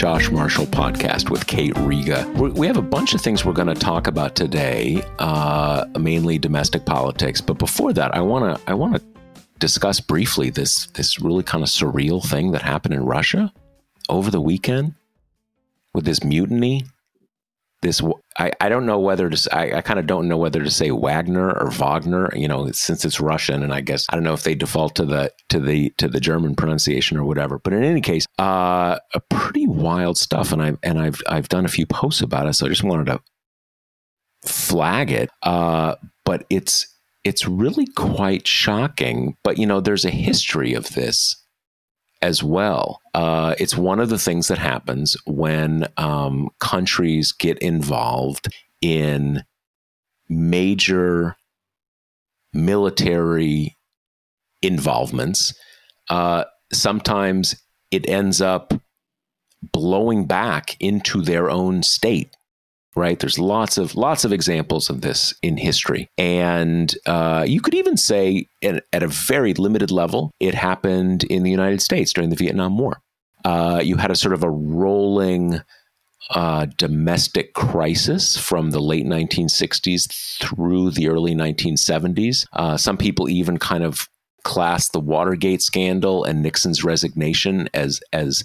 Josh Marshall podcast with Kate Riga. we have a bunch of things we're going to talk about today, uh, mainly domestic politics. But before that, I want to I want to discuss briefly this this really kind of surreal thing that happened in Russia over the weekend with this mutiny this I, I don't know whether to I, I kind of don't know whether to say Wagner or Wagner you know since it's Russian and I guess I don't know if they default to the to the to the German pronunciation or whatever but in any case uh a pretty wild stuff and I and I've I've done a few posts about it so I just wanted to flag it uh but it's it's really quite shocking but you know there's a history of this as well. Uh, it's one of the things that happens when um, countries get involved in major military involvements. Uh, sometimes it ends up blowing back into their own state right? There's lots of lots of examples of this in history, and uh, you could even say, at, at, a very limited level, it happened in the United States during the Vietnam War. Uh, you had a sort of a rolling uh, domestic crisis from the late 1960s through the early 1970s. Uh, some people even kind of class the Watergate scandal and Nixon's resignation as as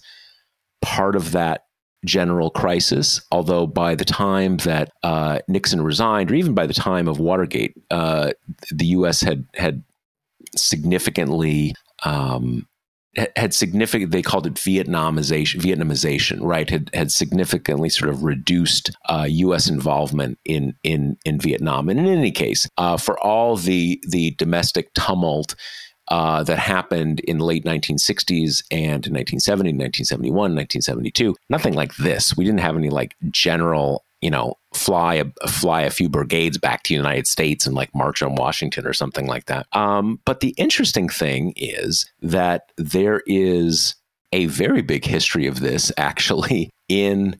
part of that general crisis. Although by the time that uh, Nixon resigned, or even by the time of Watergate, uh, the U.S. had had significantly um, had significant they called it vietnamization vietnamization right had had significantly sort of reduced uh, us involvement in in in vietnam and in any case uh, for all the the domestic tumult uh, that happened in the late 1960s and 1970, 1971, 1972. Nothing like this. We didn't have any like general, you know, fly a fly a few brigades back to the United States and like march on Washington or something like that. Um, but the interesting thing is that there is a very big history of this actually in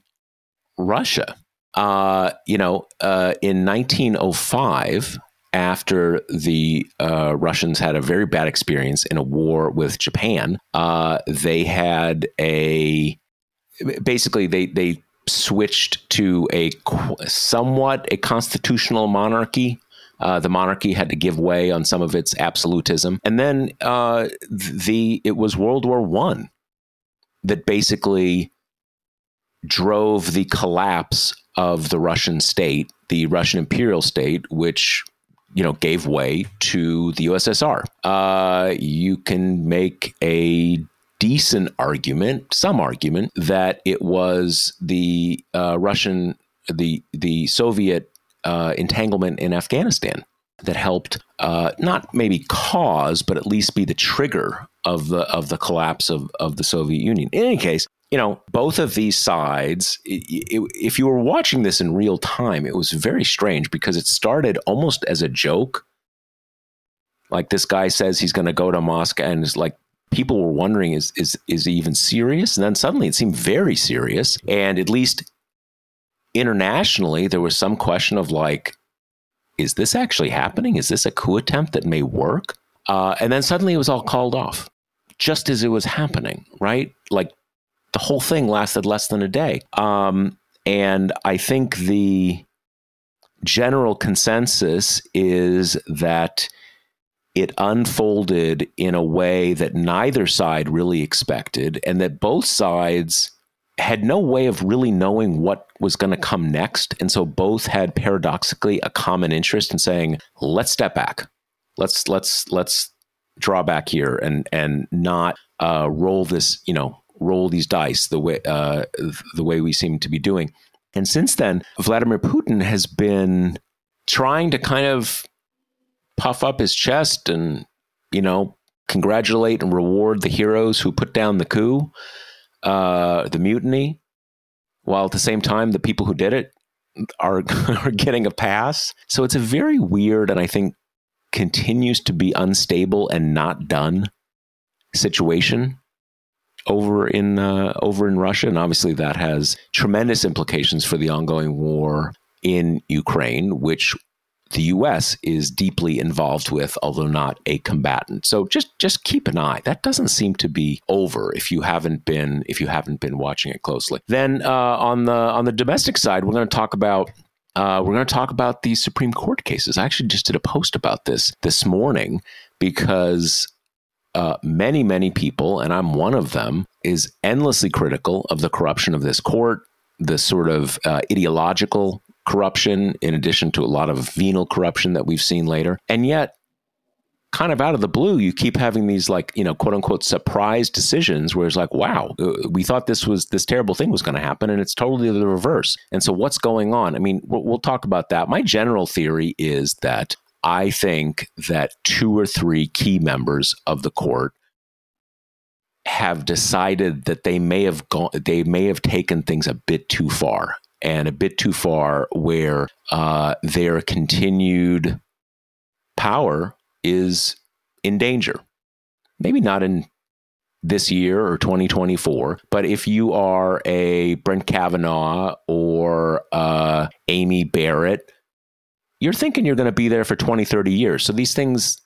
Russia. Uh, you know, uh, in 1905, after the uh, Russians had a very bad experience in a war with Japan. Uh, they had a basically they they switched to a somewhat a constitutional monarchy. Uh, the monarchy had to give way on some of its absolutism, and then uh, the it was World War One that basically drove the collapse of the Russian state, the Russian imperial state, which you know, gave way to the USSR. Uh, you can make a decent argument, some argument, that it was the uh, Russian, the the Soviet uh, entanglement in Afghanistan that helped uh, not maybe cause, but at least be the trigger of the of the collapse of, of the Soviet Union. In any case, you know, both of these sides, if you were watching this in real time, it was very strange because it started almost as a joke. Like this guy says he's going to go to Moscow, and it's like people were wondering, is is is he even serious? And then suddenly it seemed very serious, and at least internationally, there was some question of like, is this actually happening? Is this a coup attempt that may work? Uh, and then suddenly it was all called off, just as it was happening, right? Like the whole thing lasted less than a day. Um, and I think the general consensus is that it unfolded in a way that neither side really expected, and that both sides had no way of really knowing what was going to come next. And so both had paradoxically a common interest in saying, let's step back. Let's let's let's draw back here and and not uh, roll this, you know, roll these dice the way uh, the way we seem to be doing. And since then, Vladimir Putin has been trying to kind of puff up his chest and you know congratulate and reward the heroes who put down the coup uh, the mutiny, while at the same time the people who did it are are getting a pass. So it's a very weird and I think continues to be unstable and not done situation over in uh, over in Russia, and obviously that has tremendous implications for the ongoing war in Ukraine, which the U.S. is deeply involved with, although not a combatant. So just just keep an eye. That doesn't seem to be over if you haven't been if you haven't been watching it closely. Then uh, on the on the domestic side, we're going to talk about uh, we're going to talk about the Supreme Court cases. I actually just did a post about this this morning because uh, many, many people, and I'm one of them, is endlessly critical of the corruption of this court, the sort of uh, ideological corruption, in addition to a lot of venal corruption that we've seen later. And yet, kind of out of the blue, you keep having these like, you know, quote unquote surprise decisions where it's like, wow, uh, we thought this was this terrible thing was going to happen and it's totally the reverse. And so what's going on? I mean, we'll, we'll talk about that. My general theory is that I think that two or three key members of the court have decided that they may have gone they may have taken things a bit too far and a bit too far where uh, their continued power is in danger. Maybe not in this year or 2024, but if you are a Brett Kavanaugh or uh, Amy Barrett, you're thinking you're going to be there for 20, 30 years. So these things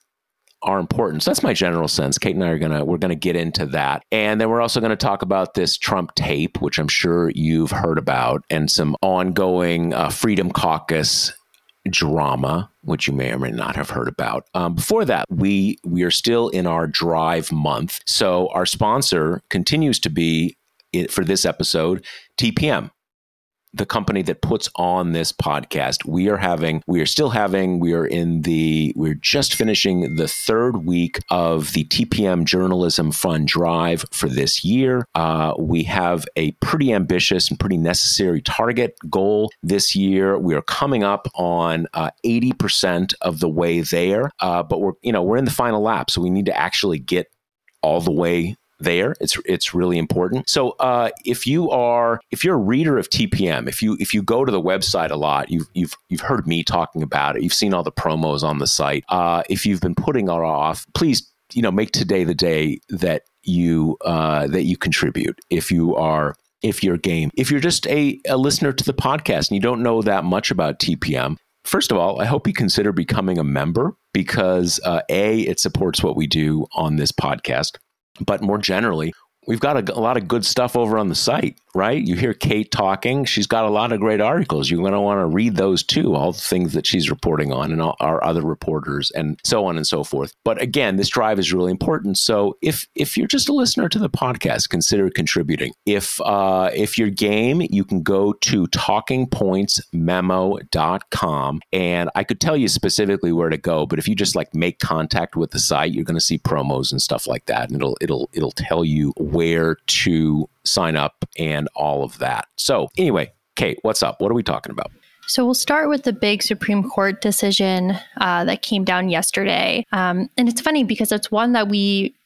are important. So that's my general sense. Kate and I are gonna we're gonna get into that, and then we're also going to talk about this Trump tape, which I'm sure you've heard about, and some ongoing uh, Freedom Caucus drama, which you may or may not have heard about. Um, before that, we we are still in our drive month, so our sponsor continues to be for this episode TPM the company that puts on this podcast. We are having, we are still having, we are in the, we're just finishing the third week of the TPM Journalism Fund Drive for this year. Uh, we have a pretty ambitious and pretty necessary target goal this year. We are coming up on uh, 80% of the way there, uh, but we're, you know, we're in the final lap. So we need to actually get all the way there. It's it's really important. So uh, if you are if you're a reader of TPM, if you if you go to the website a lot, you've you've you've heard me talking about it. You've seen all the promos on the site. Uh, if you've been putting it off, please you know make today the day that you uh, that you contribute. If you are if you're game, if you're just a, a listener to the podcast and you don't know that much about TPM, First of all, I hope you consider becoming a member because uh, A, it supports what we do on this podcast. But more generally, we've got a, a, lot of good stuff over on the site, right? You hear Kate talking. She's got a lot of great articles. You're going to want to read those too, all the things that she's reporting on and all our other reporters and so on and so forth. But again, this drive is really important. So if if you're just a listener to the podcast, consider contributing. If uh, if you're game, you can go to talkingpointsmemo.com and I could tell you specifically where to go, but if you just like make contact with the site, you're going to see promos and stuff like that and it'll it'll it'll tell you where to sign up and all of that. So, anyway, Kate, what's up? What are we talking about? So we'll start with the big Supreme Court decision uh, that came down yesterday. Um, and it's funny because it's one that we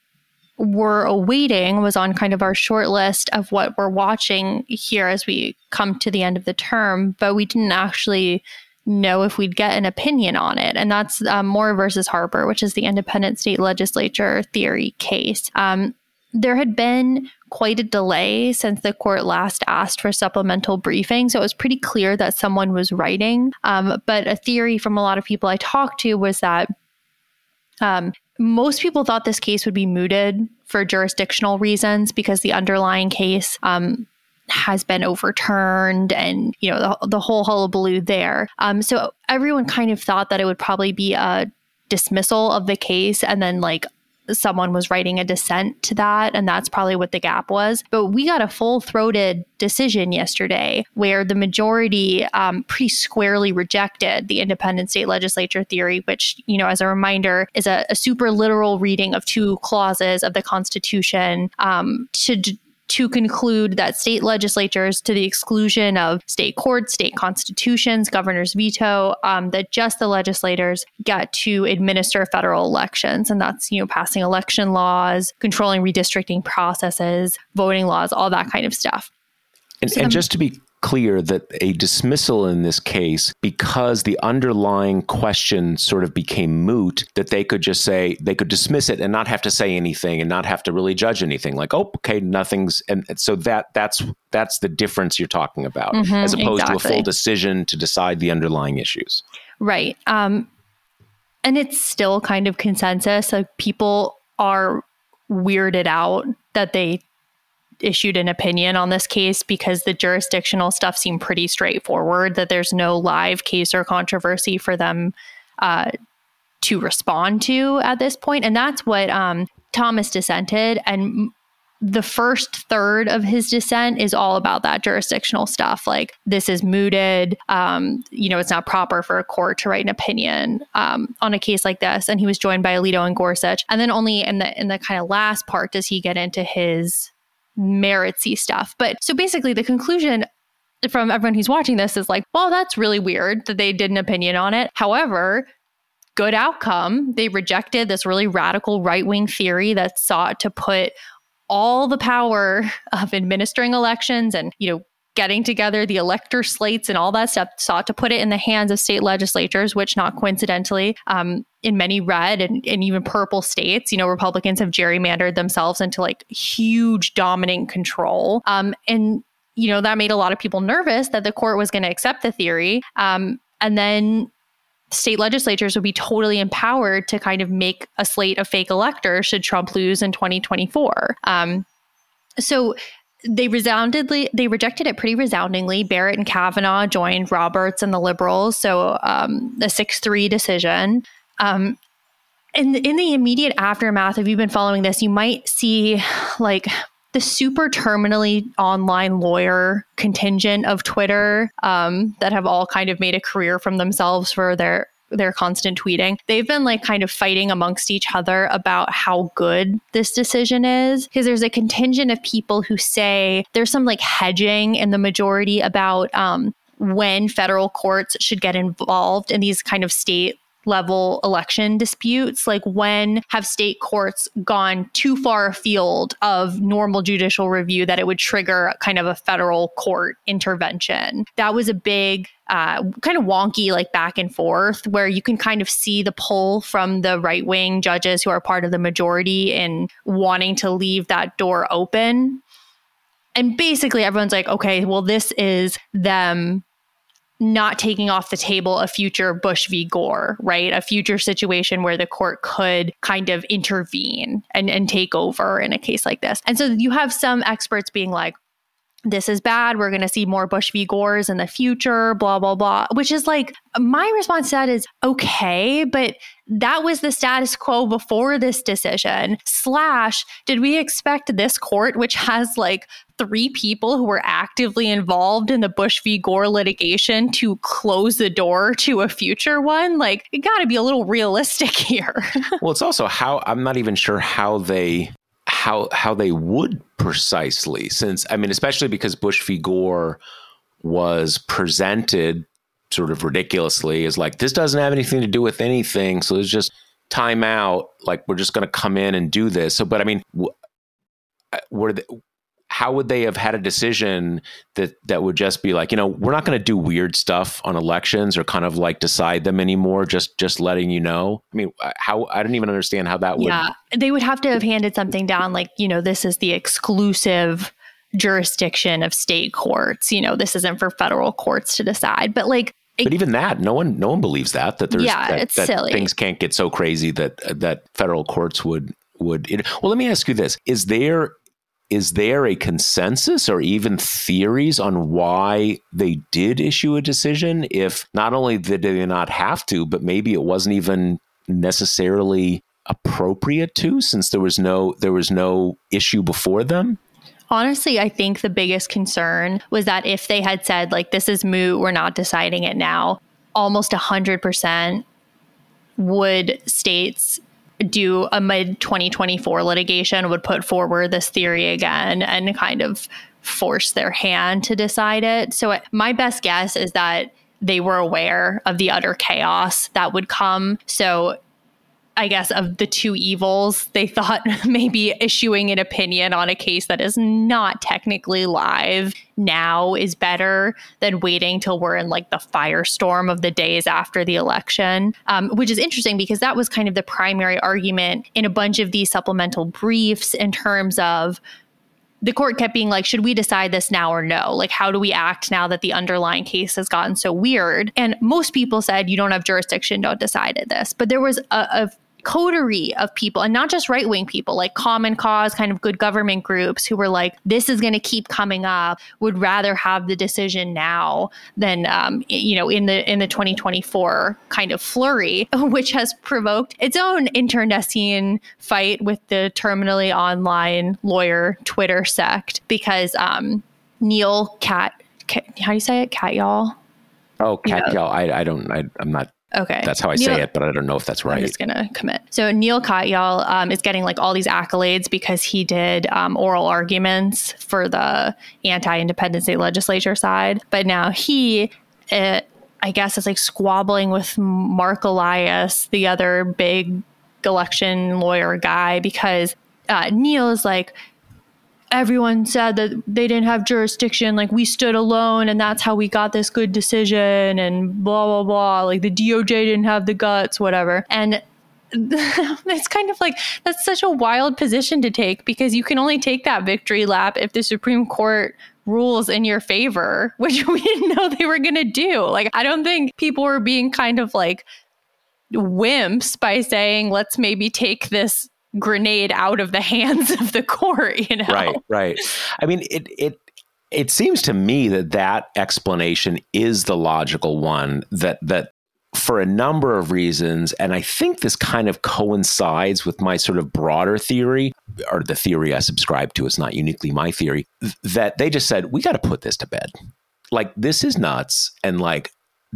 were awaiting, was on kind of our short list of what we're watching here as we come to the end of the term, but we didn't actually know if we'd get an opinion on it. And that's um, Moore versus Harper, which is the independent state legislature theory case. Um, there had been quite a delay since the court last asked for supplemental briefing. So it was pretty clear that someone was writing. Um, but a theory from a lot of people I talked to was that um, most people thought this case would be mooted for jurisdictional reasons because the underlying case um, has been overturned and you know the, the whole hullabaloo there um, so everyone kind of thought that it would probably be a dismissal of the case and then like someone was writing a dissent to that, and that's probably what the gap was. But we got a full throated decision yesterday where the majority um, pretty squarely rejected the independent state legislature theory, which, you know, as a reminder, is a, a super literal reading of two clauses of the Constitution um, to d- to conclude that state legislatures, to the exclusion of state courts, state constitutions, governor's veto, um, that just the legislators get to administer federal elections. And that's, you know, passing election laws, controlling redistricting processes, voting laws, all that kind of stuff. And, so and just to be clear that a dismissal in this case, because the underlying question sort of became moot, that they could just say, they could dismiss it and not have to say anything and not have to really judge anything. Like, oh, okay, nothing's. And so that that's that's the difference you're talking about, mm-hmm, as opposed exactly. to a full decision to decide the underlying issues. Right. Um, and it's still kind of consensus. Like people are weirded out that they issued an opinion on this case because the jurisdictional stuff seemed pretty straightforward, that there's no live case or controversy for them uh, to respond to at this point. And that's what um, Thomas dissented. And the first third of his dissent is all about that jurisdictional stuff. Like this is mooted. Um, you know, it's not proper for a court to write an opinion um, on a case like this. And he was joined by Alito and Gorsuch. And then only in the in the kind of last part does he get into his meritsy stuff. But so basically, the conclusion from everyone who's watching this is like, well, that's really weird that they did an opinion on it. However, good outcome. They rejected this really radical right wing theory that sought to put all the power of administering elections and, you know, getting together the elector slates and all that stuff sought to put it in the hands of state legislatures, which not coincidentally, um, in many red and, and even purple states, you know, Republicans have gerrymandered themselves into like huge dominant control. Um, and, you know, that made a lot of people nervous that the court was going to accept the theory. Um, and then state legislatures would be totally empowered to kind of make a slate of fake electors should Trump lose in 2024. Um, so they resoundedly they rejected it pretty resoundingly. Barrett and Kavanaugh joined Roberts and the liberals, so um, a six three decision. Um, in in the immediate aftermath, if you've been following this, you might see like the super terminally online lawyer contingent of Twitter um, that have all kind of made a career from themselves for their their constant tweeting, they've been like kind of fighting amongst each other about how good this decision is. Because there's a contingent of people who say there's some like hedging in the majority about um, when federal courts should get involved in these kind of state level election disputes like when have state courts gone too far afield of normal judicial review that it would trigger kind of a federal court intervention? That was a big uh, kind of wonky like back and forth where you can kind of see the pull from the right wing judges who are part of the majority in wanting to leave that door open. And basically everyone's like okay well this is them not taking off the table a future Bush v. Gore, right? A future situation where the court could kind of intervene and, and take over in a case like this. And so you have some experts being like, this is bad. We're going to see more Bush v. Gores in the future, blah, blah, blah. Which is like, my response to that is okay, but that was the status quo before this decision. Slash, did we expect this court, which has like three people who were actively involved in the Bush v. Gore litigation, to close the door to a future one? Like, it got to be a little realistic here. well, it's also how I'm not even sure how they how how they would precisely since I mean especially because Bush v Gore was presented sort of ridiculously as like this doesn't have anything to do with anything so it's just time out like we're just going to come in and do this so but I mean uh, were they, how would they have had a decision that that would just be like you know we're not going to do weird stuff on elections or kind of like decide them anymore just just letting you know i mean uh, how i didn't even understand how that would yeah they would have to have handed something down like you know this is the exclusive jurisdiction of state courts you know this isn't for federal courts to decide but like but even that, no one, no one believes that that there's yeah, that, it's that silly. things can't get so crazy that that federal courts would would. well, let me ask you this: Is there is there a consensus or even theories on why they did issue a decision if not only did they not have to but maybe it wasn't even necessarily appropriate to since there was no there was no issue before them? Honestly, I think the biggest concern was that if they had said like this is moot, we're not deciding it now, almost 100% would states do a mid 2024 litigation would put forward this theory again and kind of force their hand to decide it. So my best guess is that they were aware of the utter chaos that would come. So I guess, of the two evils, they thought maybe issuing an opinion on a case that is not technically live now is better than waiting till we're in like the firestorm of the days after the election, um, which is interesting because that was kind of the primary argument in a bunch of these supplemental briefs in terms of the court kept being like, should we decide this now or no? Like, how do we act now that the underlying case has gotten so weird? And most people said, you don't have jurisdiction, don't decide this. But there was a, a coterie of people, and not just right wing people, like Common Cause, kind of good government groups who were like, this is going to keep coming up, would rather have the decision now than, um, you know, in the in the 2024 kind of flurry, which has provoked its own internecine fight with the terminally online lawyer Twitter sect because um, Neil Cat, how do you say it, Cat y'all? Oh, cat y'all. I, I don't. I, I'm not Okay. That's how I Neil, say it, but I don't know if that's right. I'm just going to commit. So Neil Katyal um, is getting like all these accolades because he did um, oral arguments for the anti-independent state legislature side. But now he, it, I guess, is like squabbling with Mark Elias, the other big election lawyer guy, because uh, Neil is like, everyone said that they didn't have jurisdiction. Like we stood alone and that's how we got this good decision and blah, blah, blah. Like the DOJ didn't have the guts, whatever. And it's kind of like that's such a wild position to take because you can only take that victory lap if the Supreme Court rules in your favor, which we didn't know they were going to do. Like, I don't think people were being kind of like wimps by saying, let's maybe take this grenade out of the hands of the court you know? Right right. I mean it it it seems to me that that explanation is the logical one that that for a number of reasons and i think this kind of coincides with my sort of broader theory or the theory i subscribe to it's not uniquely my theory that they just said we got to put this to bed. Like this is nuts and like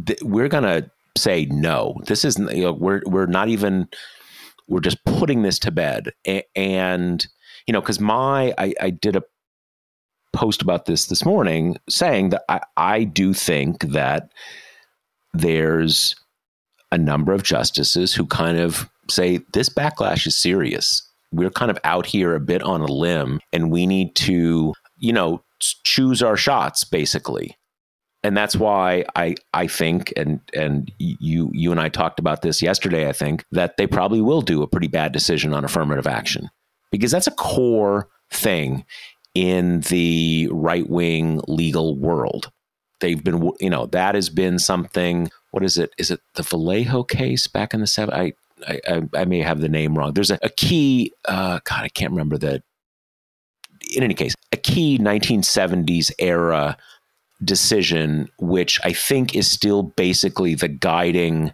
th- we're going to say no. This isn't you know we're we're not even we're just putting this to bed. And, you know, because my, I, I did a post about this this morning saying that I, I do think that there's a number of justices who kind of say this backlash is serious. We're kind of out here a bit on a limb and we need to, you know, choose our shots basically and that's why I I think and and you you and I talked about this yesterday I think that they probably will do a pretty bad decision on affirmative action because that's a core thing in the right-wing legal world. They've been you know that has been something what is it is it the Vallejo case back in the 7 I I, I, may have the name wrong. There's a, a key, uh, God, I can't remember the. In any case, a key 1970s era decision, which I think is still basically the guiding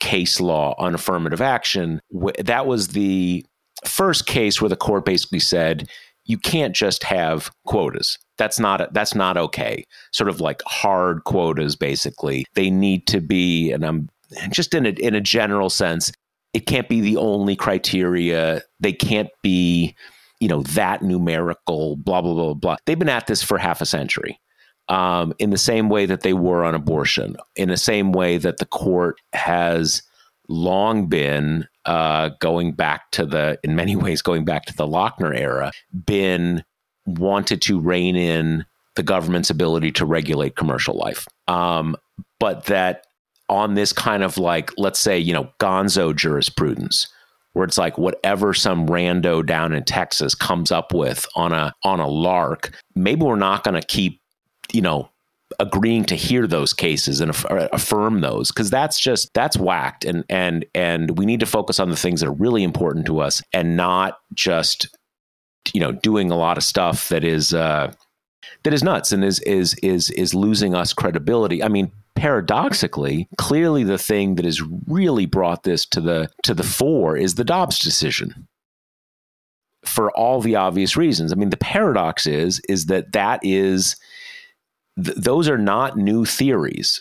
case law on affirmative action. That was the first case where the court basically said you can't just have quotas. That's not that's not okay. Sort of like hard quotas, basically. They need to be, and I'm just in a in a general sense, it can't be the only criteria. They can't be, you know, that numerical. Blah blah blah blah. They've been at this for half a century um, in the same way that they were on abortion, in the same way that the court has long been uh, going back to the, in many ways, going back to the Lochner era, been wanted to rein in the government's ability to regulate commercial life. Um, but that on this kind of like, let's say, you know, gonzo jurisprudence, where it's like whatever some rando down in Texas comes up with on a on a lark, maybe we're not going to keep you know, agreeing to hear those cases and affirm those because that's just that's whacked and and and we need to focus on the things that are really important to us and not just you know doing a lot of stuff that is uh that is nuts and is is is is losing us credibility i mean paradoxically, clearly the thing that has really brought this to the to the fore is the Dobbs decision. For all the obvious reasons. I mean, the paradox is is that that is th- those are not new theories.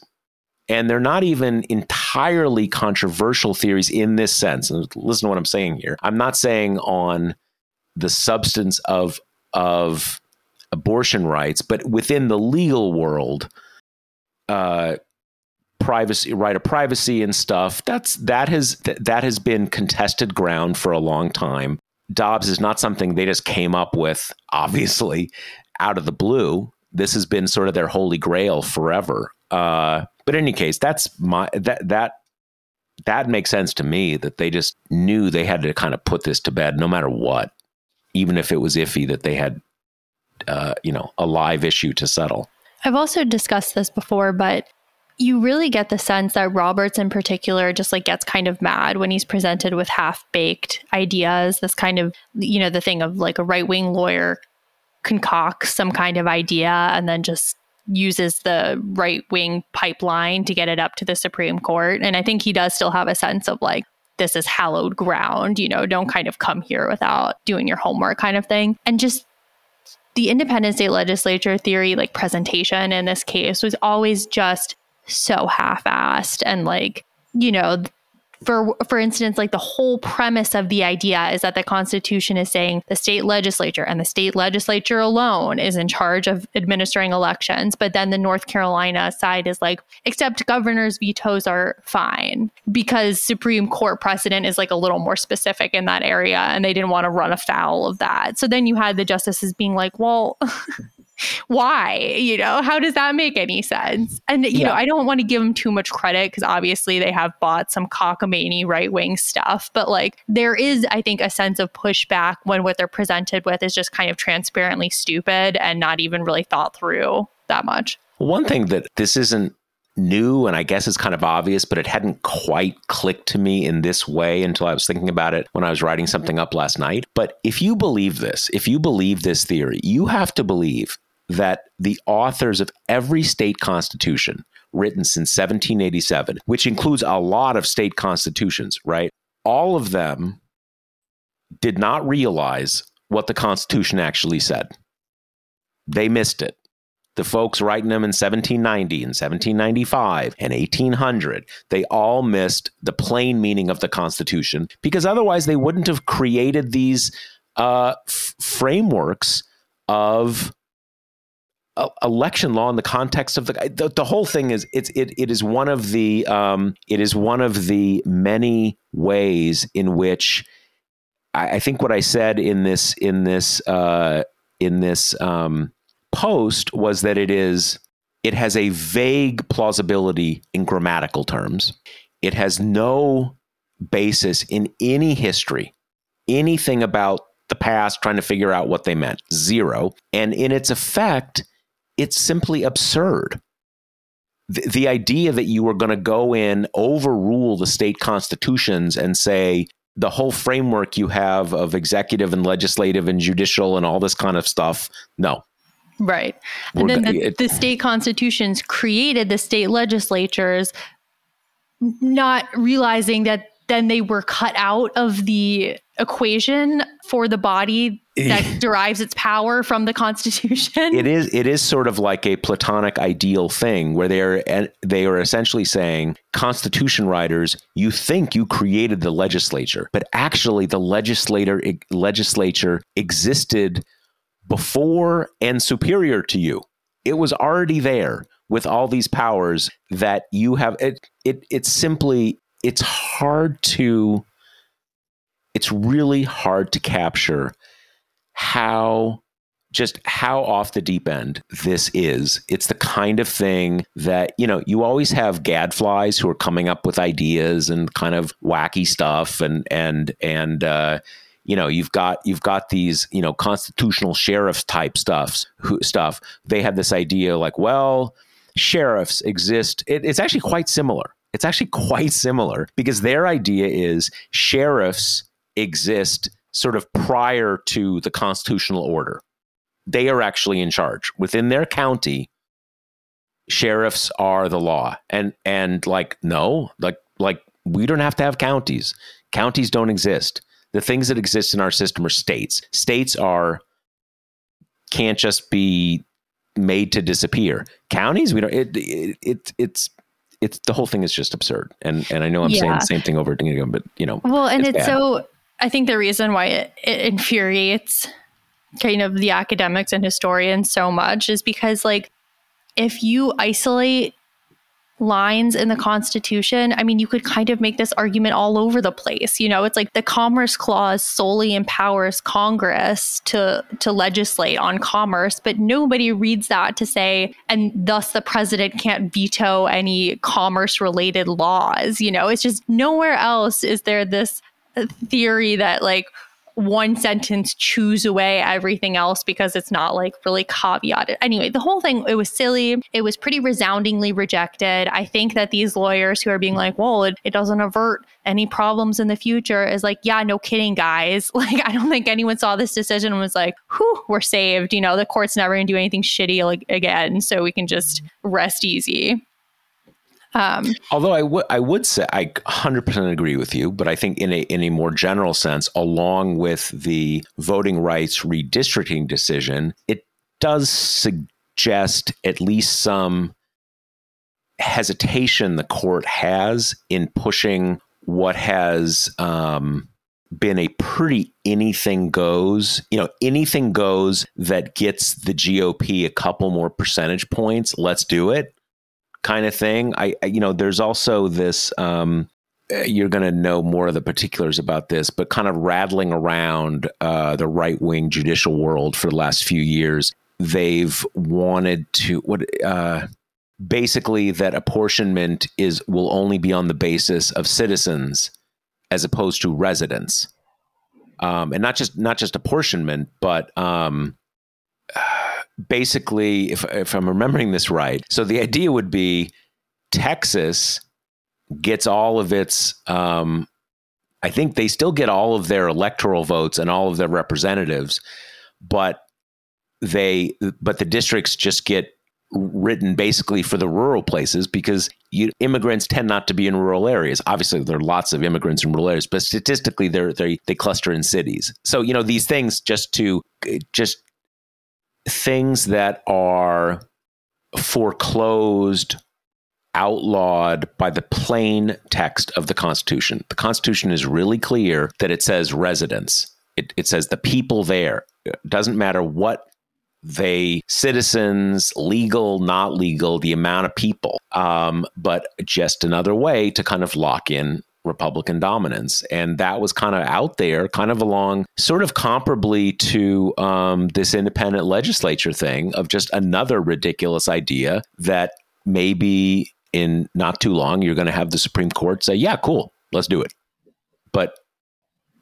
And they're not even entirely controversial theories in this sense. And listen to what I'm saying here. I'm not saying on the substance of of abortion rights, but within the legal world, uh, privacy, right of privacy and stuff. That's that has that has been contested ground for a long time. Dobbs is not something they just came up with, obviously, out of the blue. This has been sort of their holy grail forever. Uh, but in any case, that's my that that that makes sense to me that they just knew they had to kind of put this to bed no matter what, even if it was iffy that they had, uh, you know, a live issue to settle. I've also discussed this before, but you really get the sense that Roberts in particular just like gets kind of mad when he's presented with half-baked ideas, this kind of, you know, the thing of like a right-wing lawyer concocts some kind of idea and then just uses the right wing pipeline to get it up to the Supreme Court. And I think he does still have a sense of like, this is hallowed ground, you know, don't kind of come here without doing your homework kind of thing. And just the independent state legislature theory, like presentation in this case, was always just so half assed and like, you know, for for instance like the whole premise of the idea is that the constitution is saying the state legislature and the state legislature alone is in charge of administering elections but then the north carolina side is like except governors vetoes are fine because supreme court precedent is like a little more specific in that area and they didn't want to run afoul of that. So then you had the justices being like well why you know how does that make any sense and you yeah. know i don't want to give them too much credit because obviously they have bought some cockamamie right-wing stuff but like there is i think a sense of pushback when what they're presented with is just kind of transparently stupid and not even really thought through that much one thing that this isn't new and I guess it's kind of obvious, but it hadn't quite clicked to me in this way until I was thinking about it when I was writing something up last night. But if you believe this, if you believe this theory, you have to believe that the authors of every state constitution written since 1787, which includes a lot of state constitutions, right? All of them did not realize what the Constitution actually said. They missed it. The folks writing them in 1790 and 1795 and 1800, they all missed the plain meaning of the Constitution because otherwise they wouldn't have created these uh, f- frameworks of election law in the context of the, the, the whole thing is it's it it is one of the um, it is one of the many ways in which I, I think what I said in this in this uh, in this um, post was that it is it has a vague plausibility in grammatical terms. It has no basis in any history, anything about the past trying to figure out what they meant. Zero. And in its effect, it's simply absurd. The, the idea that you were going to go in, overrule the state constitutions, and say the whole framework you have of executive and legislative and judicial and all this kind of stuff, no, Right. And then the, it, the, state constitutions created the state legislatures, not realizing that then they were cut out of the equation for the body eh. that derives its power from the constitution? It is it is sort of like a platonic ideal thing where they're eh, they are essentially saying constitution writers you think you created the legislature but actually the legislator legislature existed before and superior to you. It was already there with all these powers that you have. It it it's simply it's hard to it's really hard to capture how just how off the deep end this is. It's the kind of thing that, you know, you always have gadflies who are coming up with ideas and kind of wacky stuff and and and uh you know you've got you've got these you know constitutional sheriff type stuffs who, stuff. They had this idea like well sheriffs exist. It, it's actually quite similar. It's actually quite similar because their idea is sheriffs exist sort of prior to the constitutional order. They are actually in charge within their county. sheriffs are the law. And and like no, like like we don't have to have counties. Counties don't exist. The things that exist in our system are states. States are can't just be made to disappear. Counties, we don't. It, it, it it's it's the whole thing is just absurd. And and I know I'm yeah. saying the same thing over and again, but you know. Well, and it's, it's so. I think the reason why it, it infuriates kind of the academics and historians so much is because like if you isolate lines in the Constitution, I mean, you could kind of make this argument all over the place. You know, it's like the Commerce Clause solely empowers Congress to to legislate on commerce, but nobody reads that to say, and thus the president can't veto any commerce related laws. You know, it's just nowhere else is there this theory that like one sentence chews away everything else because it's not like really caveated. Anyway, the whole thing, it was silly. It was pretty resoundingly rejected. I think that these lawyers who are being like, well, it, it doesn't avert any problems in the future is like, yeah, no kidding, guys. Like, I don't think anyone saw this decision and was like, whew, we're saved. You know, the court's never going to do anything shitty like again. So we can just rest easy. Um, Although I would I would say I 100% agree with you, but I think in a in a more general sense, along with the voting rights redistricting decision, it does suggest at least some hesitation the court has in pushing what has um, been a pretty anything goes, you know, anything goes that gets the GOP a couple more percentage points. Let's do it kind of thing. I, I you know, there's also this. Um, eh, you're going to know more of the particulars about this, but kind of rattling around uh, the right wing judicial world for the last few years. They've wanted to what uh, basically that apportionment is will only be on the basis of citizens as opposed to residents, um, and not just not just apportionment, but um, basically, if if I'm remembering this right, so the idea would be Texas gets all of its. Um, I think they still get all of their electoral votes and all of their representatives, but they but the districts just get written basically for the rural places because you, immigrants tend not to be in rural areas. Obviously, there are lots of immigrants in rural areas, but statistically, they they cluster in cities. So you know these things just to just things that are foreclosed, outlawed by the plain text of the Constitution. The Constitution is really clear that it says residents. It, it says the people there. It doesn't matter what they citizens legal not legal the amount of people um, but just another way to kind of lock in Republican dominance. And that was kind of out there, kind of along, sort of comparably to um, this independent legislature thing of just another ridiculous idea that maybe in not too long you're going to have the Supreme Court say, yeah, cool, let's do it. But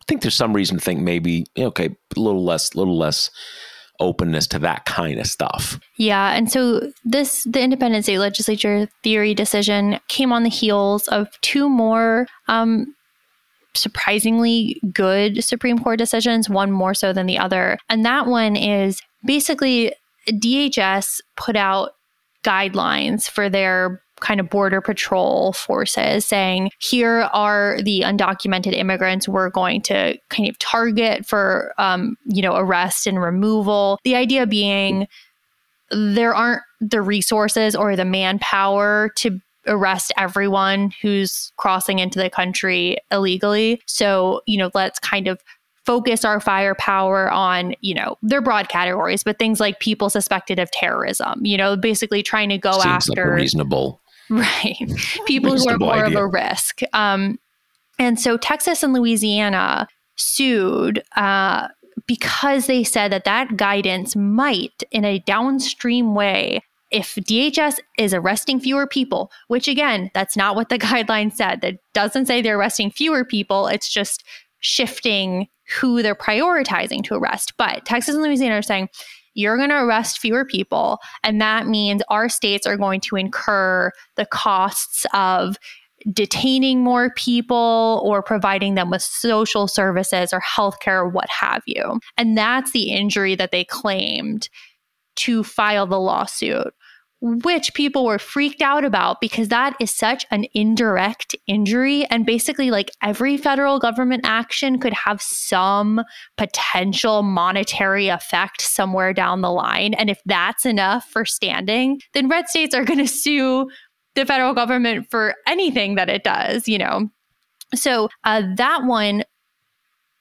I think there's some reason to think maybe, okay, a little less, a little less openness to that kind of stuff. Yeah. And so this, the independent state legislature theory decision came on the heels of two more um, surprisingly good Supreme Court decisions, one more so than the other. And that one is basically DHS put out guidelines for their kind of border patrol forces saying, here are the undocumented immigrants we're going to kind of target for, um, you know, arrest and removal. The idea being there aren't the resources or the manpower to arrest everyone who's crossing into the country illegally. So, you know, let's kind of focus our firepower on, you know, they're broad categories, but things like people suspected of terrorism, you know, basically trying to go Seems after like reasonable Right. People who are more idea. of a risk. Um, and so Texas and Louisiana sued uh, because they said that that guidance might, in a downstream way, if DHS is arresting fewer people, which again, that's not what the guideline said. That doesn't say they're arresting fewer people. It's just shifting who they're prioritizing to arrest. But Texas and Louisiana are saying you're going to arrest fewer people. And that means our states are going to incur the costs of detaining more people or providing them with social services or healthcare or what have you. And that's the injury that they claimed to file the lawsuit which people were freaked out about because that is such an indirect injury. And basically, like every federal government action could have some potential monetary effect somewhere down the line. And if that's enough for standing, then red states are going to sue the federal government for anything that it does, you know. So uh, that one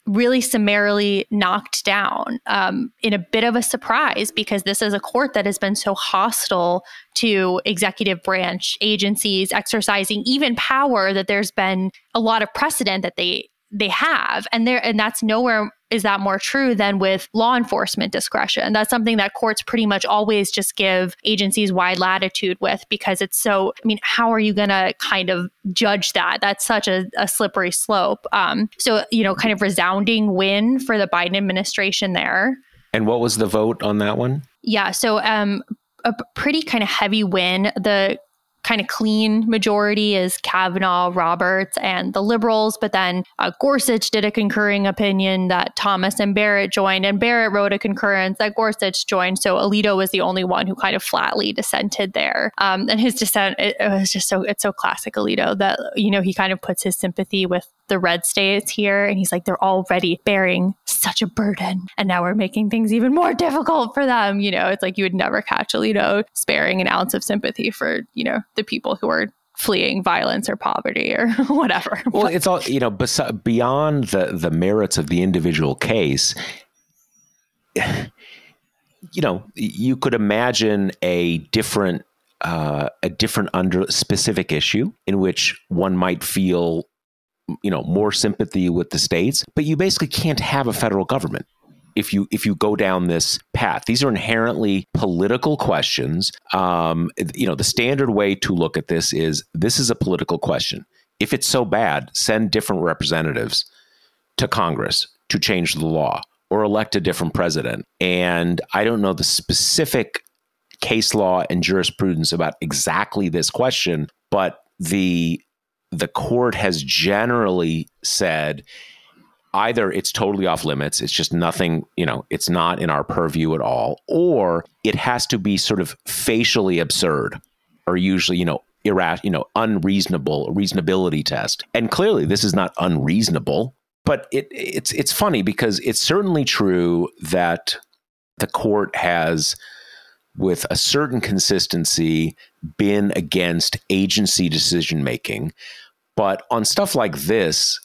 really summarily knocked down um, in a bit of a surprise because this is a court that has been so hostile to executive branch agencies exercising even power that there's been a lot of precedent that they they have. And there and that's nowhere is that more true than with law enforcement discretion. That's something that courts pretty much always just give agencies wide latitude with because it's so i mean how are you going to kind of judge that? That's such a, a slippery slope. Um, so you know kind of resounding win for the biden administration there. And what was the vote on that one? Yeah so um a pretty kind of heavy win. The kind of clean majority is Kavanaugh, Roberts, and the liberals. But then uh, Gorsuch did a concurring opinion that Thomas and Barrett joined, and Barrett wrote a concurrence that Gorsuch joined. So Alito was the only one who kind of flatly dissented there. Um, and his dissent, it, it was just so, it's so classic Alito that, you know, he kind of puts his sympathy with the red states here. And he's like, they're already bearing such a burden. And now we're making things even more difficult for them. You know, it's like you would never catch Alito sparing an ounce of sympathy for, you know, the people who are fleeing violence or poverty or whatever. Well, it's all, you know, bes- beyond the, the merits of the individual case, you know, you could imagine a different uh, a different under specific issue in which one might feel you know more sympathy with the states but you basically can't have a federal government if you if you go down this path. These are inherently political questions. Um, you know the standard way to look at this is this is a political question. If it's so bad send different representatives to congress to change the law or elect a different president. And i don't know the specific case law and jurisprudence about exactly this question but the the court has generally said either it's totally off limits, it's just nothing, you know, it's not in our purview at all, or it has to be sort of facially absurd or usually, you know, irrational, you know, unreasonable, reasonability test. And clearly this is not unreasonable, but it it's it's funny because it's certainly true that the court has with a certain consistency been against agency decision making. But on stuff like this,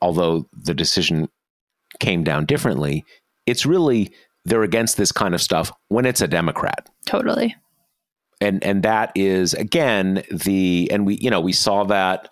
although the decision came down differently, it's really they're against this kind of stuff when it's a Democrat. Totally. And and that is again the and we you know we saw that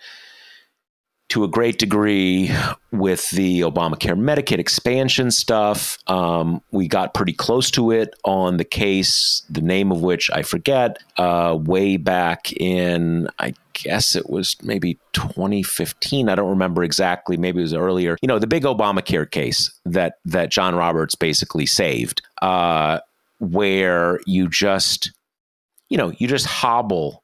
to a great degree with the Obamacare Medicaid expansion stuff. Um, we got pretty close to it on the case, the name of which I forget, uh, way back in, I guess it was maybe 2015. I don't remember exactly. Maybe it was earlier. You know, the big Obamacare case that that John Roberts basically saved, uh, where you just, you know, you just hobble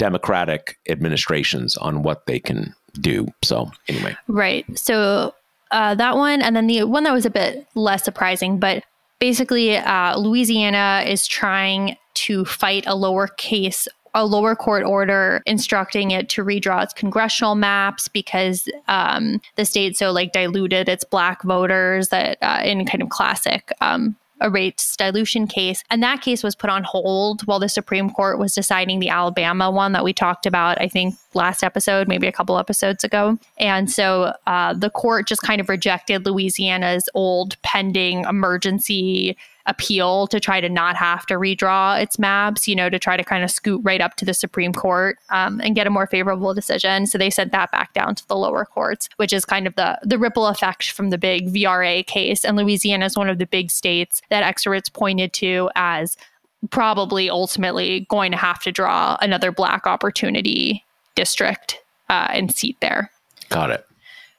Democratic administrations on what they can do. So anyway, right. So uh, that one, and then the one that was a bit less surprising, but basically, uh, Louisiana is trying to fight a lower case a lower court order instructing it to redraw its congressional maps because um, the state so like diluted its black voters that uh, in kind of classic um, a rates dilution case. And that case was put on hold while the Supreme Court was deciding the Alabama one that we talked about, I think, last episode, maybe a couple episodes ago. And so uh, the court just kind of rejected Louisiana's old pending emergency appeal to try to not have to redraw its maps, you know, to try to kind of scoot right up to the Supreme Court um, and get a more favorable decision. So they sent that back down to the lower courts, which is kind of the the ripple effect from the big VRA case. And Louisiana is one of the big states that experts pointed to as probably ultimately going to have to draw another black opportunity district uh, and seat there. Got it.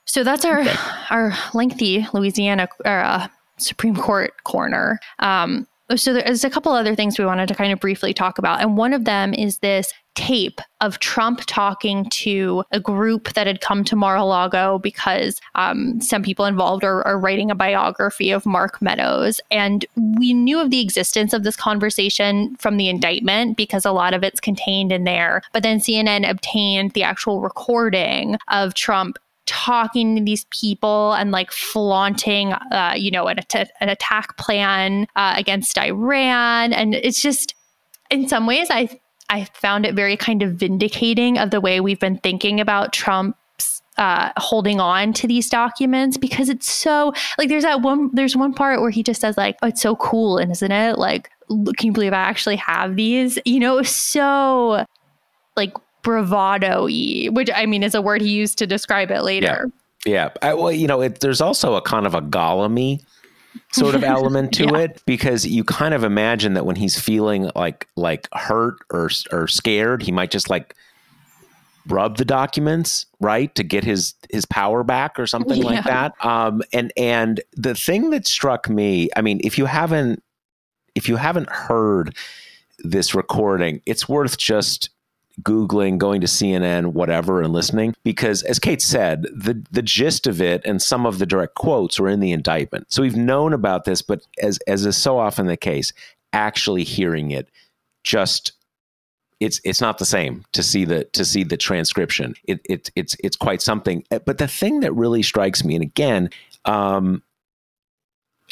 So that's our okay. our lengthy Louisiana uh, Supreme Court corner. Um, so there's a couple other things we wanted to kind of briefly talk about. And one of them is this tape of Trump talking to a group that had come to Mar a Lago because um, some people involved are, are, writing a biography of Mark Meadows. And we knew of the existence of this conversation from the indictment because a lot of it's contained in there. But then CNN obtained the actual recording of Trump talking to these people and like flaunting, uh, you know, an, an attack plan uh, against Iran. And it's just, in some ways, I I found it very kind of vindicating of the way we've been thinking about Trump's uh, holding on to these documents because it's so like there's that one there's one part where he just says like oh it's so cool and isn't it like can you believe I actually have these you know so like bravado-y which I mean is a word he used to describe it later yeah, yeah. I, well you know it, there's also a kind of a Gollum sort of element to yeah. it because you kind of imagine that when he's feeling like like hurt or or scared, he might just like rub the documents right to get his his power back or something yeah. like that um and and the thing that struck me i mean if you haven't if you haven't heard this recording it's worth just Googling, going to CNN, whatever, and listening. Because as Kate said, the, the gist of it and some of the direct quotes were in the indictment. So we've known about this, but as, as is so often the case, actually hearing it just it's it's not the same to see the to see the transcription. It, it it's it's quite something. But the thing that really strikes me, and again, um,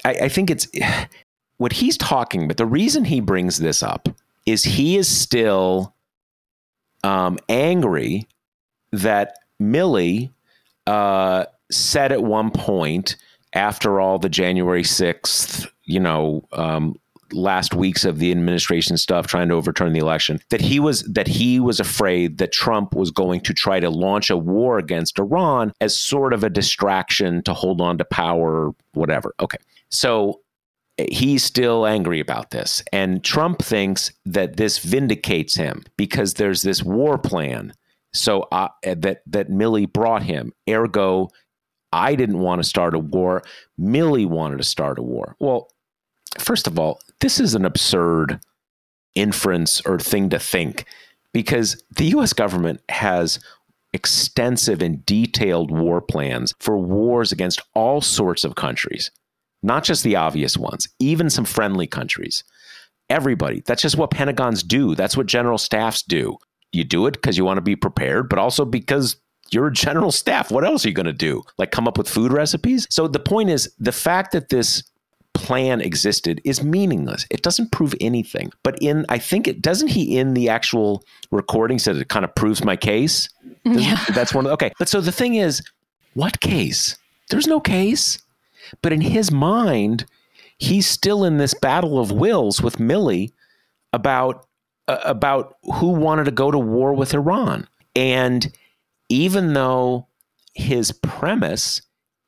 I, I think it's what he's talking. But the reason he brings this up is he is still um, angry that Milley uh, said at one point after all the January 6th, you know, um, last weeks of the administration stuff trying to overturn the election that he was that he was afraid that Trump was going to try to launch a war against Iran as sort of a distraction to hold on to power whatever. Okay. So he's still angry about this. And Trump thinks that this vindicates him because there's this war plan. So uh, that that Milley brought him. Ergo, I didn't want to start a war. Milley wanted to start a war. Well, first of all, this is an absurd inference or thing to think because the U.S. government has extensive and detailed war plans for wars against all sorts of countries not just the obvious ones, even some friendly countries. Everybody. That's just what Pentagons do. That's what general staffs do. You do it because you want to be prepared, but also because you're a general staff. What else are you going to do? Like come up with food recipes? So the point is the fact that this plan existed is meaningless. It doesn't prove anything. But in I think it doesn't he in the actual recording said it kind of proves my case. Yeah. That's one of the, okay. But so the thing is, what case? There's no case. But in his mind, he's still in this battle of wills with Milley about uh, about who wanted to go to war with Iran. And even though his premise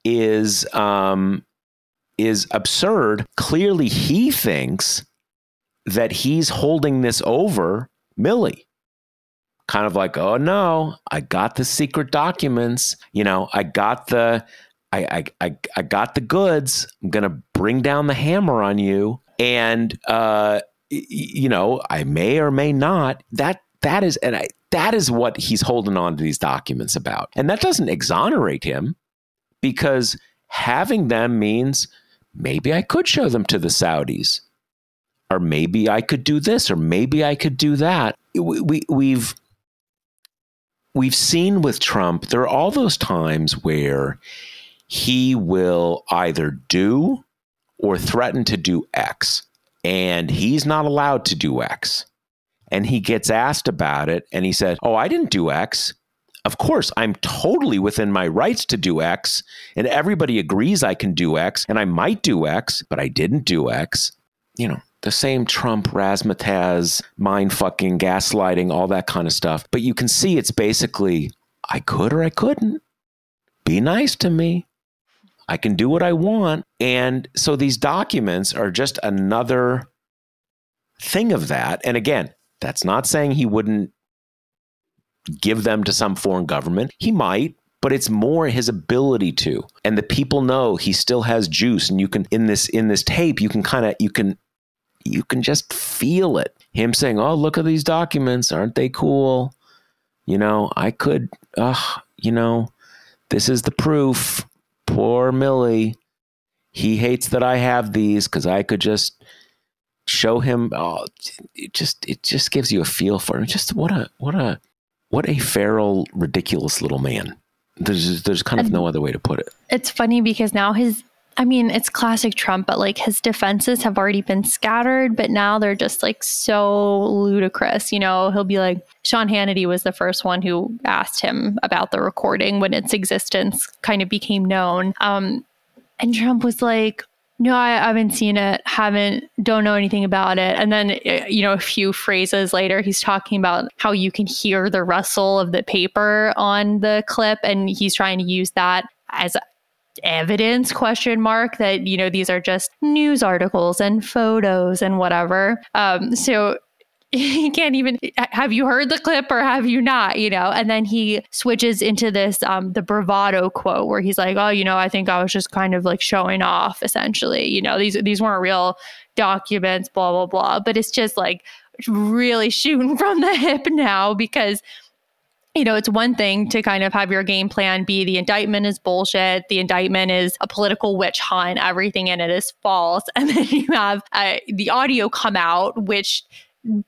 is um, is absurd, clearly he thinks that he's holding this over Milley. Kind of like, oh no, I got the secret documents. You know, I got the I, I, I, got the goods. I'm going to bring down the hammer on you. And, uh, you know, I may or may not. That, that is, and I, that is what he's holding on to these documents about. And that doesn't exonerate him because having them means maybe I could show them to the Saudis. Or maybe I could do this, or maybe I could do that. We, we, we've we've seen with Trump, there are all those times where he will either do or threaten to do X. And he's not allowed to do X. And he gets asked about it and he said, Oh, I didn't do X. Of course, I'm totally within my rights to do X. And everybody agrees I can do X and I might do X, but I didn't do X. You know, the same Trump, razzmatazz, mind fucking, gaslighting, all that kind of stuff. But you can see it's basically, I could or I couldn't. Be nice to me. I can do what I want. And so these documents are just another thing of that. And again, that's not saying he wouldn't give them to some foreign government. He might, but it's more his ability to. And the people know he still has juice and you can in this in this tape you can kind of you can you can just feel it. Him saying, "Oh, look at these documents, aren't they cool?" You know, I could, uh, you know, this is the proof. Poor Milley. He hates that I have these because I could just show him. Oh, it just it just gives you a feel for him. Just what a what a what a feral, ridiculous little man. There's there's kind of no other way to put it. It's funny because now his I mean, it's classic Trump, but like his defenses have already been scattered, but now they're just like so ludicrous. You know, he'll be like, Sean Hannity was the first one who asked him about the recording when its existence kind of became known. Um, and Trump was like, no, I haven't seen it, haven't, don't know anything about it. And then, you know, a few phrases later, he's talking about how you can hear the rustle of the paper on the clip. And he's trying to use that as evidence question mark that you know these are just news articles and photos and whatever. Um so he can't even have you heard the clip or have you not? You know and then he switches into this um the bravado quote where he's like oh you know i think i was just kind of like showing off essentially. You know these these weren't real documents blah blah blah. But it's just like really shooting from the hip now because you know, it's one thing to kind of have your game plan be the indictment is bullshit, the indictment is a political witch hunt, everything in it is false. And then you have uh, the audio come out, which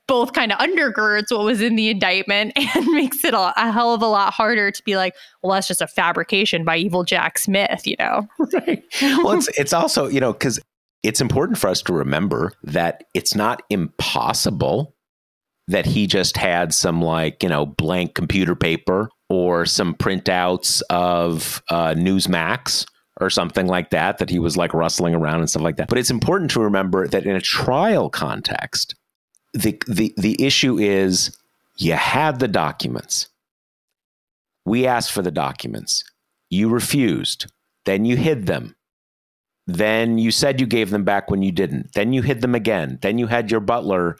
both kind of undergirds what was in the indictment and makes it a, a, hell of a lot harder to be like, well, that's just a fabrication by evil Jack Smith, you know? Right. Well, it's, it's also, you know, because it's important for us to remember that it's not impossible that he just had some like you know blank computer paper or some printouts of uh, Newsmax or something like that that he was like rustling around and stuff like that. But it's important to remember that in a trial context, the the the issue is you had the documents. We asked for the documents. You refused. Then you hid them. Then you said you gave them back when you didn't. Then you hid them again. Then you had your butler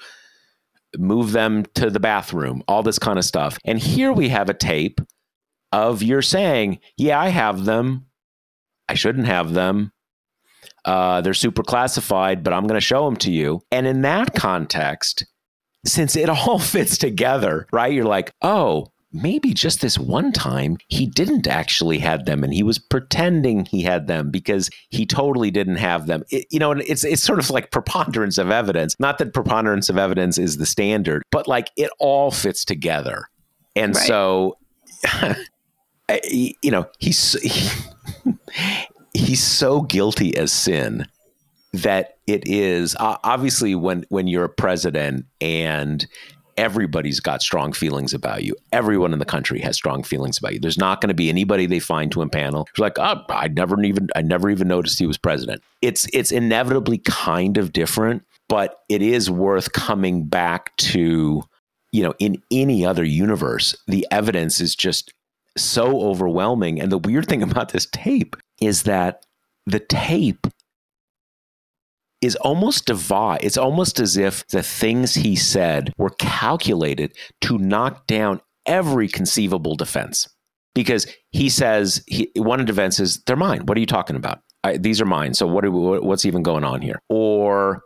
move them to the bathroom, all this kind of stuff. And here we have a tape of you're saying, Yeah, I have them. I shouldn't have them. Uh, they're super classified, but I'm going to show them to you. And in that context, since it all fits together, right? You're like, oh, maybe just this one time he didn't actually have them and he was pretending he had them because he totally didn't have them. It, you know, it's it's sort of like preponderance of evidence. Not that preponderance of evidence is the standard, but like it all fits together. And right. so you know, he's he, he's so guilty as sin that it is uh, obviously when when you're a president and everybody's got strong feelings about you. Everyone in the country has strong feelings about you. There's not going to be anybody they find to impanel who's like, oh, I never even I never even noticed he was president. It's it's inevitably kind of different, but it is worth coming back to, you know, in any other universe, the evidence is just so overwhelming. And the weird thing about this tape is that the tape is almost divine. It's almost as if the things he said were calculated to knock down every conceivable defense. Because he says, he, one of the defense is, they're mine. What are you talking about? I, these are mine. So what, are, what's even going on here? Or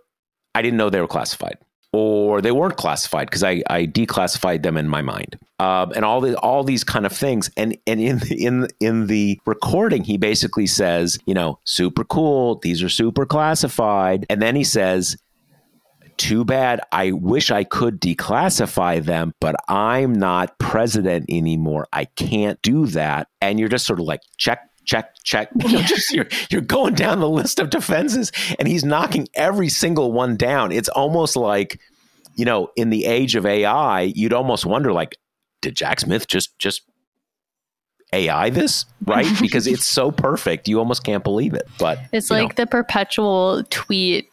I didn't know they were classified or they weren't classified because I, I declassified them in my mind, um, and all the all these kind of things. And and in the, in in the recording, he basically says, you know, super cool. These are super classified, and then he says. Too bad. I wish I could declassify them, but I'm not president anymore. I can't do that. And you're just sort of like, check, check, check. You know, just you're, you're going down the list of defenses and he's knocking every single one down. It's almost like, you know, in the age of AI, you'd almost wonder like, did Jack Smith just just AI this, right? Because it's so perfect, you almost can't believe it. But it's like know. the perpetual tweet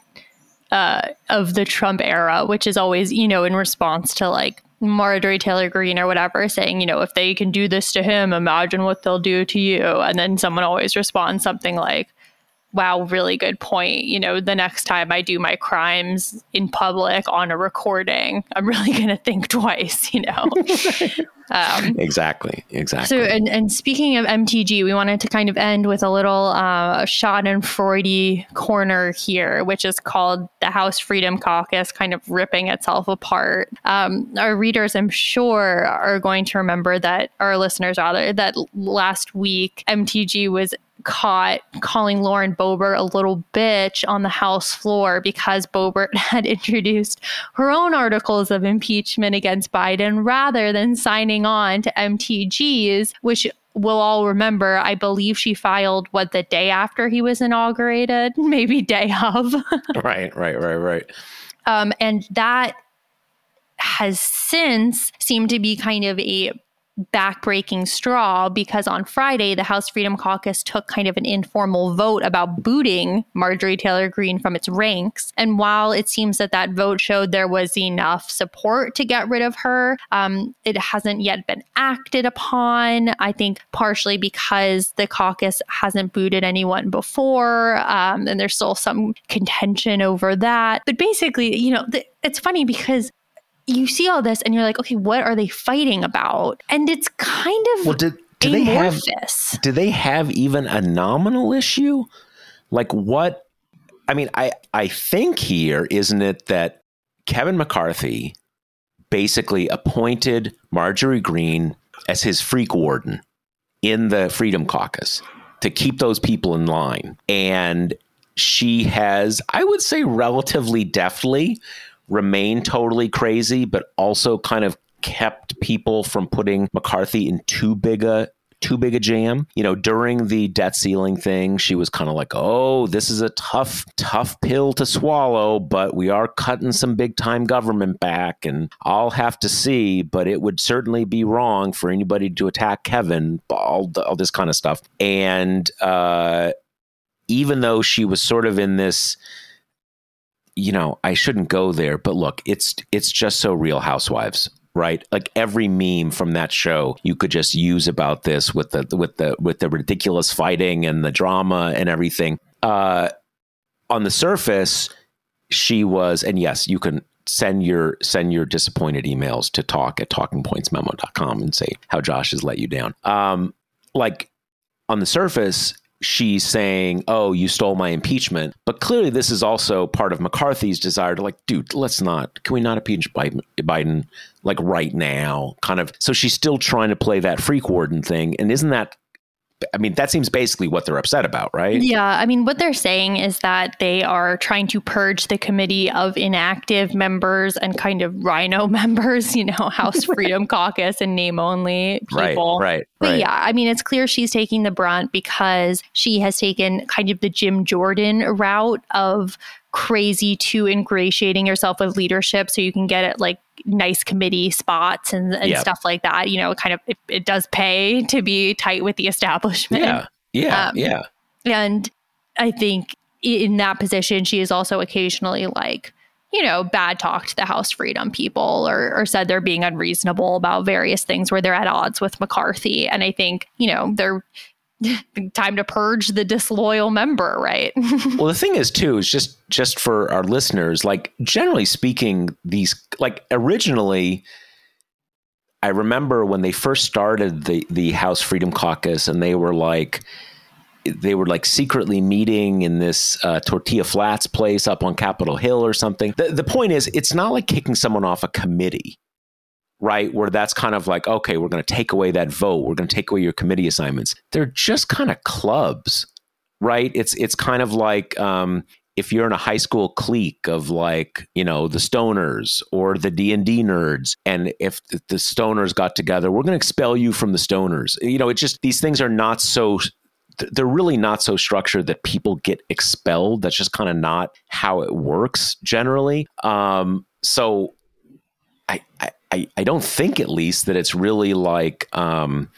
uh, of the Trump era, which is always, you know, in response to like Marjorie Taylor Greene or whatever saying, you know, if they can do this to him, imagine what they'll do to you. And then someone always responds something like, wow, really good point. You know, the next time I do my crimes in public on a recording, I'm really going to think twice, you know? um, exactly. Exactly. So, and, and speaking of MTG, we wanted to kind of end with a little uh, Schadenfreude corner here, which is called the House Freedom Caucus kind of ripping itself apart. Um, our readers, I'm sure, are going to remember that, our listeners rather, that last week MTG was caught calling Lauren Boebert a little bitch on the House floor because Boebert had introduced her own articles of impeachment against Biden rather than signing on to MTG's, which we'll all remember, I believe she filed what the day after he was inaugurated, maybe day of. right, right, right, right. Um, and that has since seemed to be kind of a backbreaking straw because on Friday, the House Freedom Caucus took kind of an informal vote about booting Marjorie Taylor Greene from its ranks. And while it seems that that vote showed there was enough support to get rid of her, um, it hasn't yet been acted upon. I think partially because the caucus hasn't booted anyone before, um, and there's still some contention over that. But basically, you know, th- it's funny because you see all this and you're like, okay, what are they fighting about? And it's kind of well, did, do they have this? do they have even a nominal issue? Like what? I mean, I I think here isn't it that Kevin McCarthy basically appointed Marjorie Greene as his freak warden in the Freedom Caucus to keep those people in line, and she has, I would say, relatively deftly remain totally crazy, but also kind of kept people from putting McCarthy in too big a too big a jam. You know, during the debt ceiling thing, she was kind of like, "Oh, this is a tough, tough pill to swallow, but we are cutting some big time government back, and I'll have to see. But it would certainly be wrong for anybody to attack Kevin. All, all this kind of stuff. And uh, even though she was sort of in this you know, I shouldn't go there, but look, it's it's just so Real Housewives, right? Like every meme from that show, you could just use about this with the with the with the ridiculous fighting and the drama and everything. Uh, on the surface, she was, and yes, you can send your send your disappointed emails to talk at talkingpointsmemo.com and say how Josh has let you down. Um, like on the surface, she's saying, "Oh, you stole my impeachment." But clearly, this is also part of McCarthy's desire to like, dude, let's not. Can we not impeach Biden, like right now? Kind of. So she's still trying to play that freak warden thing, and isn't that I mean, that seems basically what they're upset about, right? Yeah. I mean, what they're saying is that they are trying to purge the committee of inactive members and kind of RINO members, you know, House Freedom Caucus and name only people. Right, right. But yeah, I mean, it's clear she's taking the brunt because she has taken kind of the Jim Jordan route of crazy to ingratiating yourself with leadership so you can get it like nice committee spots and, and yep. stuff like that. You know, kind of it, it, does pay to be tight with the establishment. Yeah. Yeah. Um, yeah. And I think in that position, she is also occasionally like, you know, bad talked the House Freedom people or, or said they're being unreasonable about various things where they're at odds with McCarthy. And I think, you know, they're time to purge the disloyal member, right? well, the thing is too is just just for our listeners, like generally speaking, these like originally I remember when they first started the the House Freedom Caucus and they were like they were like secretly meeting in this uh, tortilla flats place up on Capitol Hill or something. The, the point is, it's not like kicking someone off a committee right? Where that's kind of like, okay, we're going to take away that vote. We're going to take away your committee assignments. They're just kind of clubs, right? It's it's kind of like um, if you're in a high school clique of like you know the stoners or the d&d nerds and if the stoners got together we're going to expel you from the stoners you know it just these things are not so they're really not so structured that people get expelled that's just kind of not how it works generally um, so I, I don't think at least that it's really like um,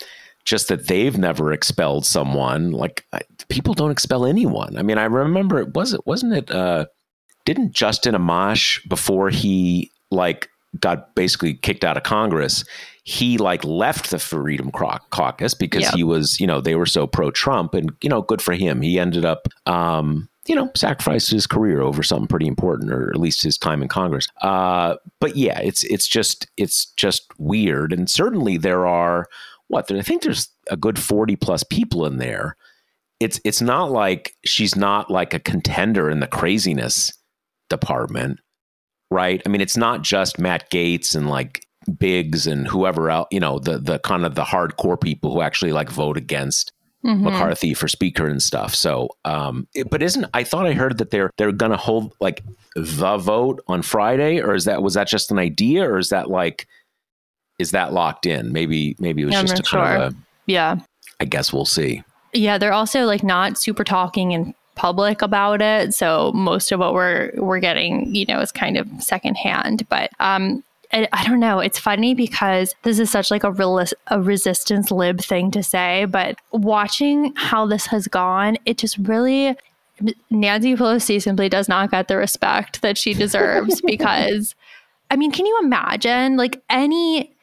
just that they've never expelled someone. Like I, people don't expel anyone. I mean, I remember it was it wasn't it uh, didn't Justin Amash before he like got basically kicked out of Congress, he like left the Freedom Caucus because yep. he was, you know, they were so pro Trump and, you know, good for him. He ended up, um, you know, sacrificed his career over something pretty important, or at least his time in Congress. Uh, but yeah, it's it's just it's just weird, and certainly there are what I think there's a good forty plus people in there. It's it's not like she's not like a contender in the craziness department, right? I mean, it's not just Matt Gaetz and like Biggs and whoever else, you know, the the kind of the hardcore people who actually like vote against mm-hmm. McCarthy for speaker and stuff. So, um, it, but isn't I thought I heard that they're they're going to hold like the vote on Friday, or is that was that just an idea, or is that like is that locked in? Maybe maybe it was yeah, just a sure. kind of a yeah. I guess we'll see. Yeah, they're also like not super talking in public about it. So most of what we're we're getting, you know, is kind of secondhand. But um, I, I don't know. It's funny because this is such like a real a resistance lib thing to say, but watching how this has gone, it just really Nancy Pelosi simply does not get the respect that she deserves because I mean, can you imagine like any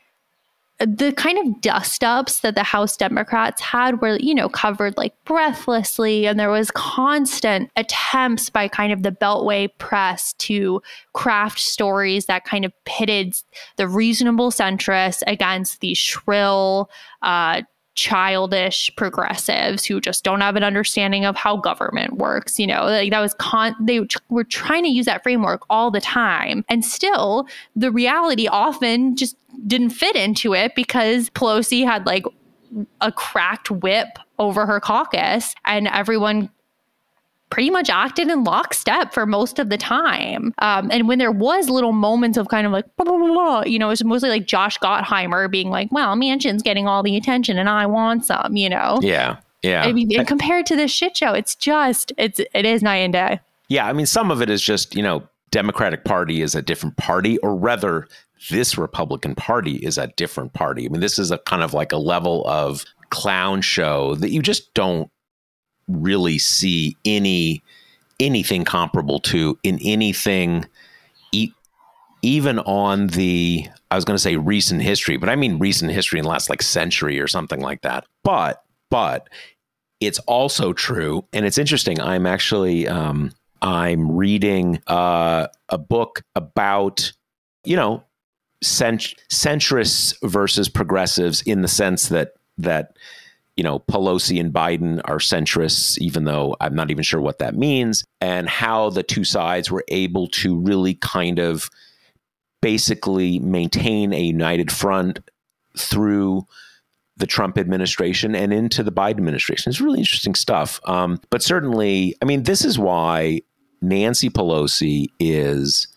the kind of dust ups that the House Democrats had were, you know, covered like breathlessly. And there was constant attempts by kind of the Beltway press to craft stories that kind of pitted the reasonable centrists against the shrill, uh, childish progressives who just don't have an understanding of how government works you know like that was con they were trying to use that framework all the time. And still the reality often just didn't fit into it because Pelosi had like a cracked whip over her caucus and everyone pretty much acted in lockstep for most of the time. Um, and when there was little moments of kind of like, blah, blah, blah, you know, it was mostly like Josh Gottheimer being like, well, Manchin's getting all the attention and I want some, you know? Yeah. Yeah. I mean, and compared to this shit show, it's just, it's, it is night and day. Yeah. I mean, some of it is just, you know, Democratic Party is a different party, or rather, this Republican Party is a different party. I mean, this is a kind of like a level of clown show that you just don't really see any anything comparable to in anything even on the I was going to say recent history, but I mean recent history in the last like century or something like that. But but it's also true, and it's interesting. I'm actually um, I'm reading uh, a book about you know cent- centrists versus progressives in the sense that that you know Pelosi and Biden are centrists, even though I'm not even sure what that means, and how the two sides were able to really kind of basically maintain a united front through the Trump administration and into the Biden administration. It's really interesting stuff. Um, but certainly, I mean, this is why Nancy Pelosi is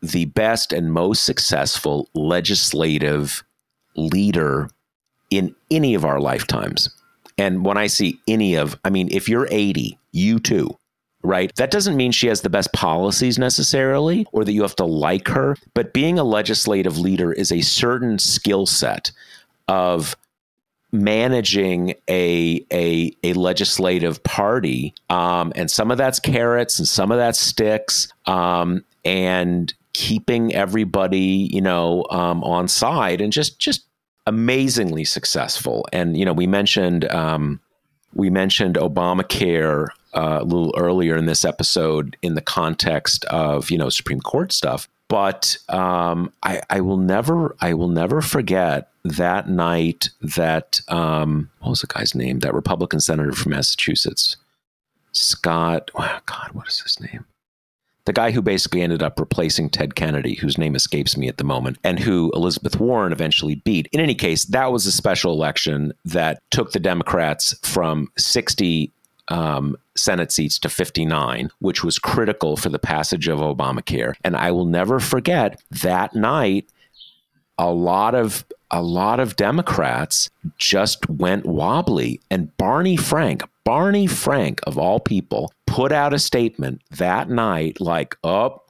the best and most successful legislative leader in any of our lifetimes. And when I see any of, I mean, if you're 80, you too, right? That doesn't mean she has the best policies necessarily or that you have to like her, but being a legislative leader is a certain skill set of managing a a, a legislative party, um, and some of that's carrots and some of that's sticks, um, and keeping everybody, you know, um, on side and just just amazingly successful. And you know, we mentioned um, we mentioned Obamacare uh, a little earlier in this episode in the context of you know Supreme Court stuff. But um, I, I, will never, I will never forget that night that um, what was the guy's name? That Republican senator from Massachusetts, Scott. Oh God, what is his name? The guy who basically ended up replacing Ted Kennedy, whose name escapes me at the moment, and who Elizabeth Warren eventually beat. In any case, that was a special election that took the Democrats from 60 um, Senate seats to 59, which was critical for the passage of Obamacare. And I will never forget that night, a lot of a lot of Democrats just went wobbly. And Barney Frank, Barney Frank of all people, put out a statement that night like, oh,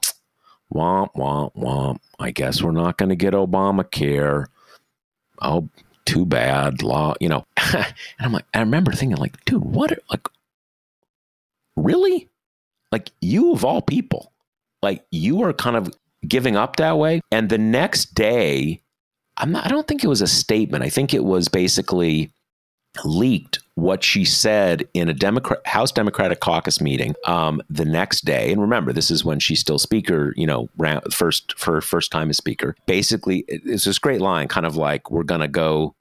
womp, womp, womp. I guess we're not going to get Obamacare. Oh, too bad. Law, you know. and I'm like, I remember thinking, like, dude, what, are, like, really? Like, you of all people, like, you are kind of giving up that way. And the next day, I'm not, I don't think it was a statement. I think it was basically leaked what she said in a Democrat House Democratic Caucus meeting um, the next day. And remember, this is when she's still speaker. You know, first for first time as speaker. Basically, it's this great line, kind of like we're gonna go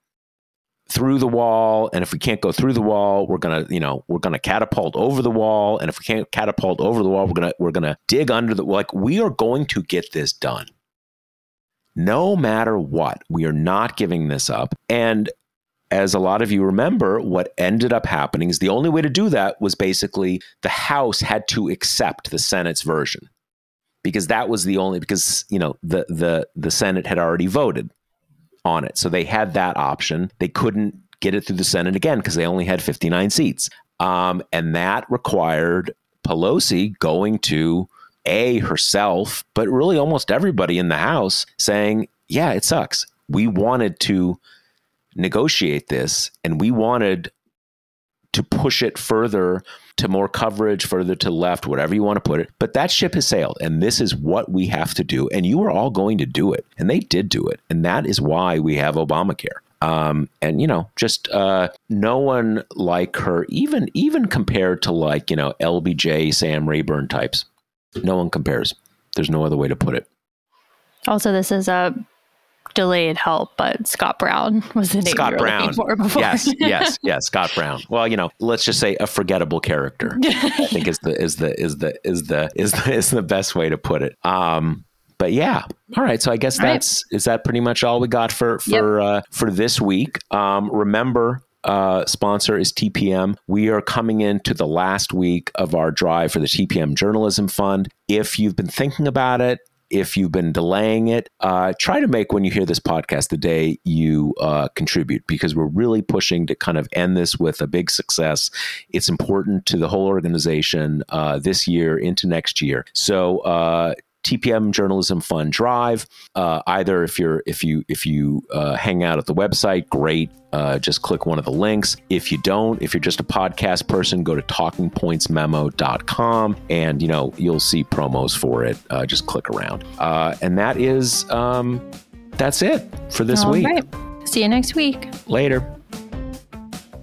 through the wall and if we can't go through the wall we're going to you know we're going to catapult over the wall and if we can't catapult over the wall we're going to we're going to dig under the like we are going to get this done no matter what we are not giving this up and as a lot of you remember what ended up happening is the only way to do that was basically the house had to accept the senate's version because that was the only because you know the the the senate had already voted on it. So they had that option. They couldn't get it through the Senate again because they only had 59 seats. Um, and that required Pelosi going to A, herself, but really almost everybody in the House saying, yeah, it sucks. We wanted to negotiate this and we wanted to push it further to more coverage, further to left, whatever you want to put it. But that ship has sailed, and this is what we have to do. And you are all going to do it. And they did do it. And that is why we have Obamacare. Um, and you know, just uh, no one like her, even even compared to like you know LBJ, Sam Rayburn types. No one compares. There's no other way to put it. Also, this is a delayed help, but Scott Brown was the name Scott Brown. for before. Yes, yes, yes, Scott Brown. Well, you know, let's just say a forgettable character. I think is the is the is the is the is the is the best way to put it. Um, but yeah, all right. So I guess all that's right. is that pretty much all we got for for yep. uh, for this week. Um, remember, uh, sponsor is TPM. We are coming into the last week of our drive for the TPM Journalism Fund. If you've been thinking about it, if you've been delaying it, uh, try to make when you hear this podcast the day you uh, contribute because we're really pushing to kind of end this with a big success. It's important to the whole organization uh, this year into next year. So uh, TPM Journalism Fund Drive. Uh, either if you're if you if you uh, hang out at the website, great. Uh, just click one of the links. If you don't, if you're just a podcast person, go to talkingpointsmemo.com and you know you'll see promos for it. Uh, just click around, uh, and that is um, that's it for this All week. Right. See you next week. Later.